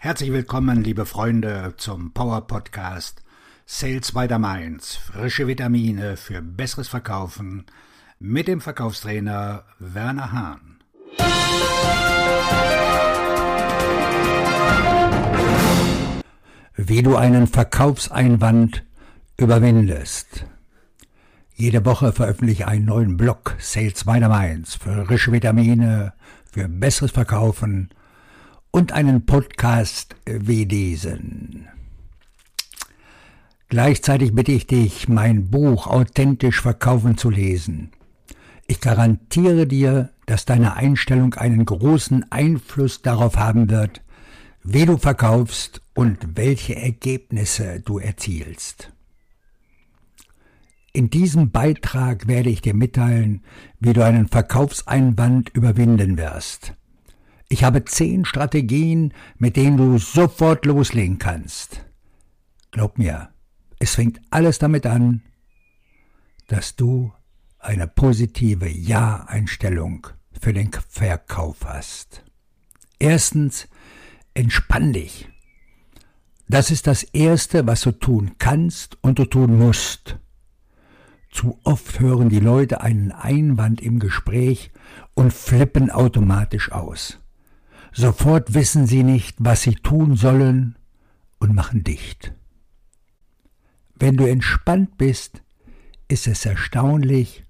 Herzlich willkommen, liebe Freunde, zum Power Podcast Sales by the Mainz. Frische Vitamine für besseres Verkaufen mit dem Verkaufstrainer Werner Hahn. Wie du einen Verkaufseinwand überwindest. Jede Woche veröffentliche ich einen neuen Blog Sales by the Mainz. Frische Vitamine für besseres Verkaufen und einen Podcast wie diesen. Gleichzeitig bitte ich dich, mein Buch authentisch verkaufen zu lesen. Ich garantiere dir, dass deine Einstellung einen großen Einfluss darauf haben wird, wie du verkaufst und welche Ergebnisse du erzielst. In diesem Beitrag werde ich dir mitteilen, wie du einen Verkaufseinwand überwinden wirst. Ich habe zehn Strategien, mit denen du sofort loslegen kannst. Glaub mir, es fängt alles damit an, dass du eine positive Ja-Einstellung für den Verkauf hast. Erstens, entspann dich. Das ist das Erste, was du tun kannst und du tun musst. Zu oft hören die Leute einen Einwand im Gespräch und flippen automatisch aus. Sofort wissen sie nicht, was sie tun sollen und machen dicht. Wenn du entspannt bist, ist es erstaunlich,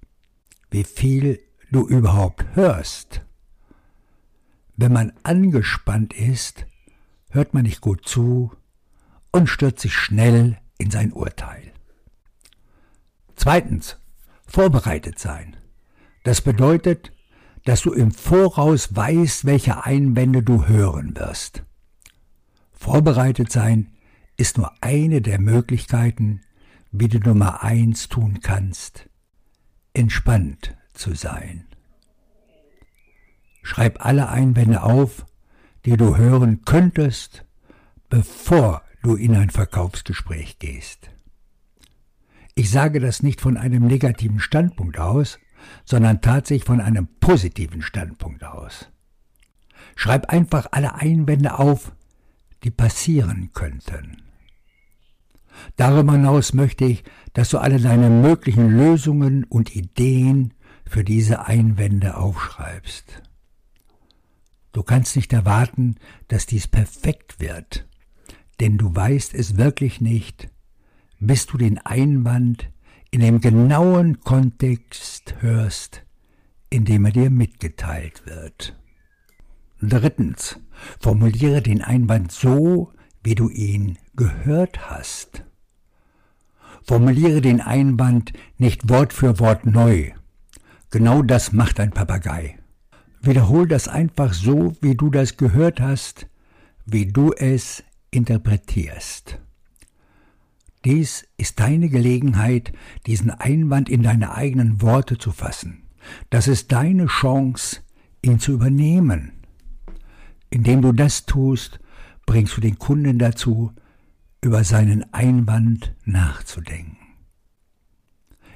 wie viel du überhaupt hörst. Wenn man angespannt ist, hört man nicht gut zu und stürzt sich schnell in sein Urteil. Zweitens, vorbereitet sein. Das bedeutet, dass du im Voraus weißt, welche Einwände du hören wirst. Vorbereitet sein ist nur eine der Möglichkeiten, wie du Nummer eins tun kannst, entspannt zu sein. Schreib alle Einwände auf, die du hören könntest, bevor du in ein Verkaufsgespräch gehst. Ich sage das nicht von einem negativen Standpunkt aus, sondern tatsächlich von einem positiven Standpunkt aus. Schreib einfach alle Einwände auf, die passieren könnten. Darüber hinaus möchte ich, dass du alle deine möglichen Lösungen und Ideen für diese Einwände aufschreibst. Du kannst nicht erwarten, dass dies perfekt wird, denn du weißt es wirklich nicht, bis du den Einwand in dem genauen Kontext hörst, in dem er dir mitgeteilt wird. Drittens, formuliere den Einwand so, wie du ihn gehört hast. Formuliere den Einwand nicht Wort für Wort neu. Genau das macht ein Papagei. Wiederhol das einfach so, wie du das gehört hast, wie du es interpretierst. Dies ist deine Gelegenheit, diesen Einwand in deine eigenen Worte zu fassen. Das ist deine Chance, ihn zu übernehmen. Indem du das tust, bringst du den Kunden dazu, über seinen Einwand nachzudenken.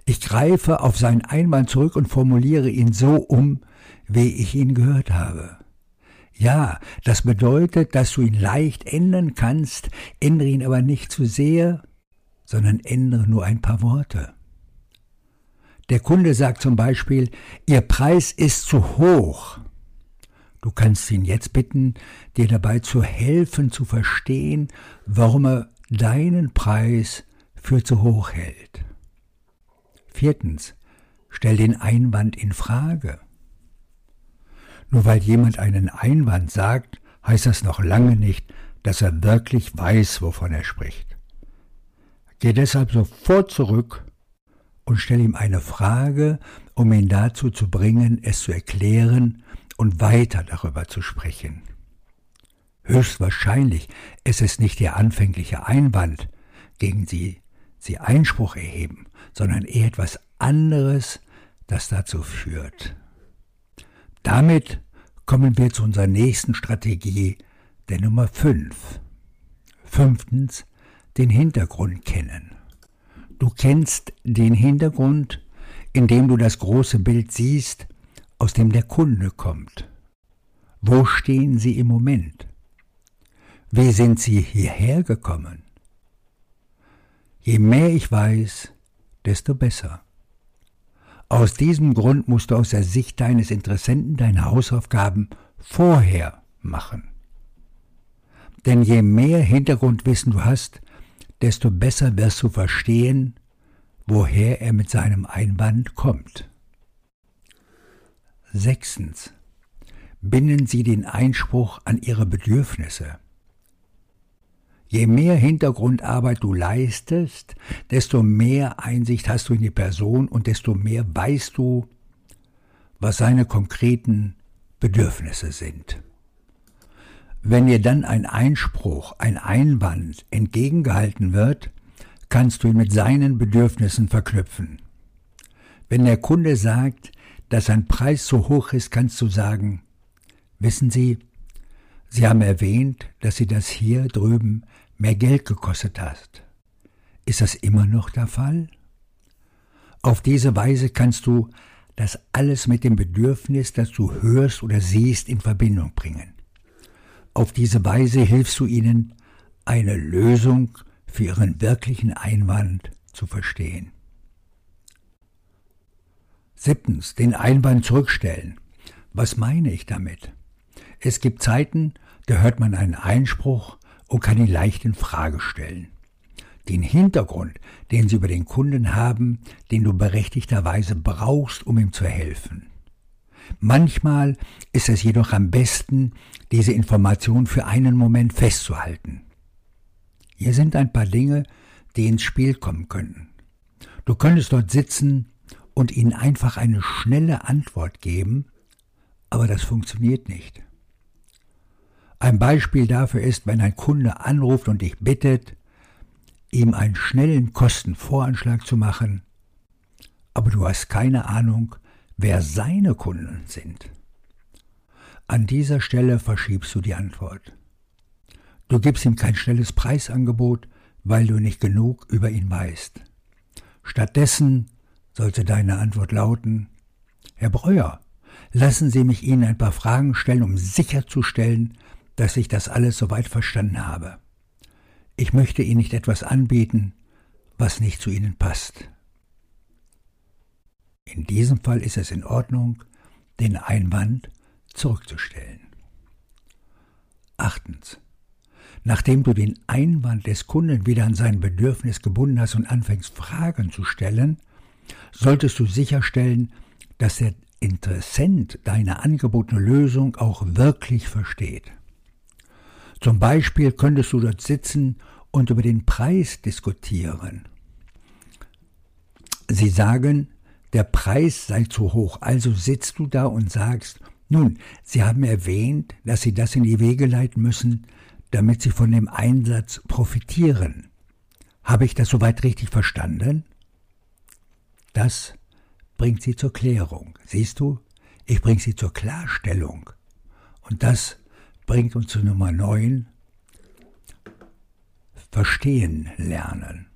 Ich greife auf seinen Einwand zurück und formuliere ihn so um, wie ich ihn gehört habe. Ja, das bedeutet, dass du ihn leicht ändern kannst, ändere ihn aber nicht zu sehr, sondern ändere nur ein paar Worte. Der Kunde sagt zum Beispiel, Ihr Preis ist zu hoch. Du kannst ihn jetzt bitten, dir dabei zu helfen zu verstehen, warum er deinen Preis für zu hoch hält. Viertens, stell den Einwand in Frage. Nur weil jemand einen Einwand sagt, heißt das noch lange nicht, dass er wirklich weiß, wovon er spricht. Geh deshalb sofort zurück und stell ihm eine Frage, um ihn dazu zu bringen, es zu erklären und weiter darüber zu sprechen. Höchstwahrscheinlich ist es nicht der anfängliche Einwand, gegen sie sie Einspruch erheben, sondern eher etwas anderes, das dazu führt. Damit kommen wir zu unserer nächsten Strategie, der Nummer 5. Fünftens, den Hintergrund kennen. Du kennst den Hintergrund, in dem du das große Bild siehst, aus dem der Kunde kommt. Wo stehen sie im Moment? Wie sind Sie hierher gekommen? Je mehr ich weiß, desto besser. Aus diesem Grund musst du aus der Sicht deines Interessenten deine Hausaufgaben vorher machen. Denn je mehr Hintergrundwissen du hast, desto besser wirst du verstehen, woher er mit seinem Einwand kommt. Sechstens. Binden Sie den Einspruch an Ihre Bedürfnisse. Je mehr Hintergrundarbeit du leistest, desto mehr Einsicht hast du in die Person und desto mehr weißt du, was seine konkreten Bedürfnisse sind. Wenn dir dann ein Einspruch, ein Einwand entgegengehalten wird, kannst du ihn mit seinen Bedürfnissen verknüpfen. Wenn der Kunde sagt, dass sein Preis so hoch ist, kannst du sagen, wissen Sie, Sie haben erwähnt, dass Sie das hier drüben mehr Geld gekostet hast. Ist das immer noch der Fall? Auf diese Weise kannst du das alles mit dem Bedürfnis, das du hörst oder siehst, in Verbindung bringen. Auf diese Weise hilfst du ihnen, eine Lösung für ihren wirklichen Einwand zu verstehen. Siebtens, den Einwand zurückstellen. Was meine ich damit? Es gibt Zeiten, da hört man einen Einspruch und kann ihn leicht in Frage stellen. Den Hintergrund, den Sie über den Kunden haben, den du berechtigterweise brauchst, um ihm zu helfen. Manchmal ist es jedoch am besten, diese Information für einen Moment festzuhalten. Hier sind ein paar Dinge, die ins Spiel kommen können. Du könntest dort sitzen und ihnen einfach eine schnelle Antwort geben, aber das funktioniert nicht. Ein Beispiel dafür ist, wenn ein Kunde anruft und dich bittet, ihm einen schnellen Kostenvoranschlag zu machen, aber du hast keine Ahnung, wer seine Kunden sind. An dieser Stelle verschiebst du die Antwort. Du gibst ihm kein schnelles Preisangebot, weil du nicht genug über ihn weißt. Stattdessen sollte deine Antwort lauten, Herr Breuer, lassen Sie mich Ihnen ein paar Fragen stellen, um sicherzustellen, dass ich das alles soweit verstanden habe. Ich möchte Ihnen nicht etwas anbieten, was nicht zu Ihnen passt. In diesem Fall ist es in Ordnung, den Einwand zurückzustellen. Achtens. Nachdem du den Einwand des Kunden wieder an sein Bedürfnis gebunden hast und anfängst Fragen zu stellen, solltest du sicherstellen, dass der Interessent deine angebotene Lösung auch wirklich versteht. Zum Beispiel könntest du dort sitzen und über den Preis diskutieren. Sie sagen, der Preis sei zu hoch, also sitzt du da und sagst, nun, Sie haben erwähnt, dass Sie das in die Wege leiten müssen, damit Sie von dem Einsatz profitieren. Habe ich das soweit richtig verstanden? Das bringt Sie zur Klärung. Siehst du, ich bringe Sie zur Klarstellung. Und das bringt uns zu Nummer 9. Verstehen lernen.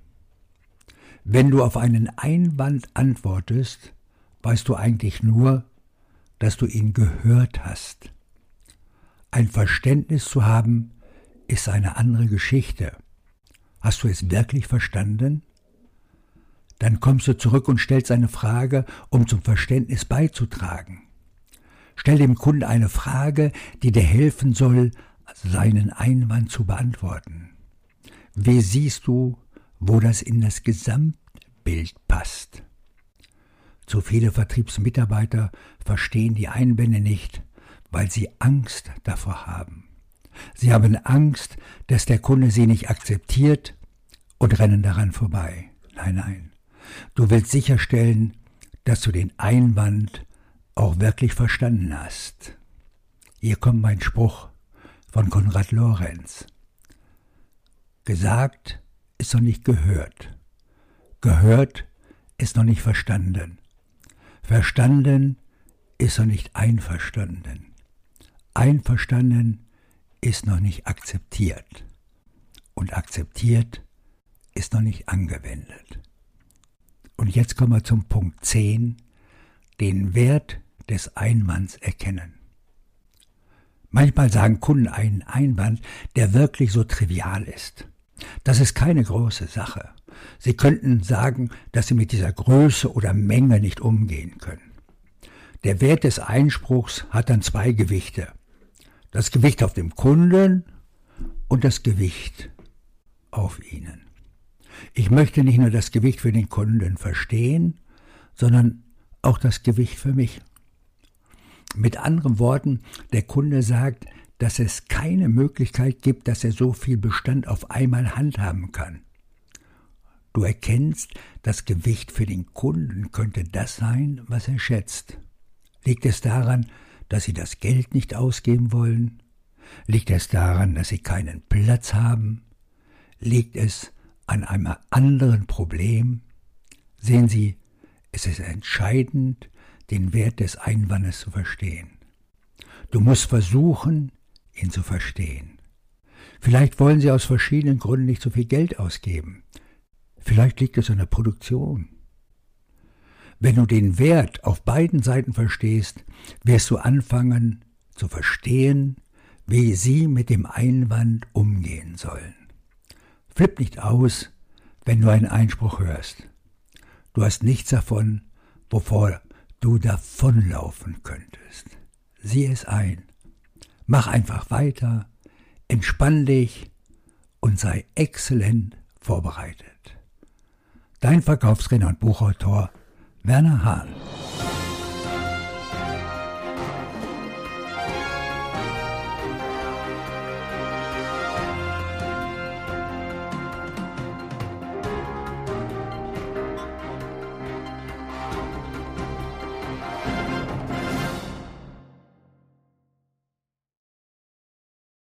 Wenn du auf einen Einwand antwortest, weißt du eigentlich nur, dass du ihn gehört hast. Ein Verständnis zu haben, ist eine andere Geschichte. Hast du es wirklich verstanden? Dann kommst du zurück und stellst eine Frage, um zum Verständnis beizutragen. Stell dem Kunden eine Frage, die dir helfen soll, seinen Einwand zu beantworten. Wie siehst du, wo das in das Gesamtbild passt? Zu viele Vertriebsmitarbeiter verstehen die Einwände nicht, weil sie Angst davor haben. Sie haben Angst, dass der Kunde sie nicht akzeptiert und rennen daran vorbei. Nein, nein. Du willst sicherstellen, dass du den Einwand auch wirklich verstanden hast. Hier kommt mein Spruch von Konrad Lorenz. Gesagt ist noch nicht gehört. Gehört ist noch nicht verstanden. Verstanden ist noch nicht einverstanden. Einverstanden ist noch nicht akzeptiert. Und akzeptiert ist noch nicht angewendet. Und jetzt kommen wir zum Punkt 10, den Wert des Einmanns erkennen. Manchmal sagen Kunden einen Einwand, der wirklich so trivial ist. Das ist keine große Sache. Sie könnten sagen, dass Sie mit dieser Größe oder Menge nicht umgehen können. Der Wert des Einspruchs hat dann zwei Gewichte. Das Gewicht auf dem Kunden und das Gewicht auf Ihnen. Ich möchte nicht nur das Gewicht für den Kunden verstehen, sondern auch das Gewicht für mich. Mit anderen Worten, der Kunde sagt, dass es keine Möglichkeit gibt, dass er so viel Bestand auf einmal handhaben kann. Du erkennst, das Gewicht für den Kunden könnte das sein, was er schätzt. Liegt es daran, dass sie das Geld nicht ausgeben wollen? Liegt es daran, dass sie keinen Platz haben? Liegt es an einem anderen Problem? Sehen Sie, es ist entscheidend, den Wert des Einwandes zu verstehen. Du musst versuchen, ihn zu verstehen. Vielleicht wollen Sie aus verschiedenen Gründen nicht so viel Geld ausgeben. Vielleicht liegt es an der Produktion. Wenn du den Wert auf beiden Seiten verstehst, wirst du anfangen zu verstehen, wie sie mit dem Einwand umgehen sollen. Flipp nicht aus, wenn du einen Einspruch hörst. Du hast nichts davon, wovor du davonlaufen könntest. Sieh es ein. Mach einfach weiter, entspann dich und sei exzellent vorbereitet. Dein Verkaufsredner und Buchautor Werner Hahn.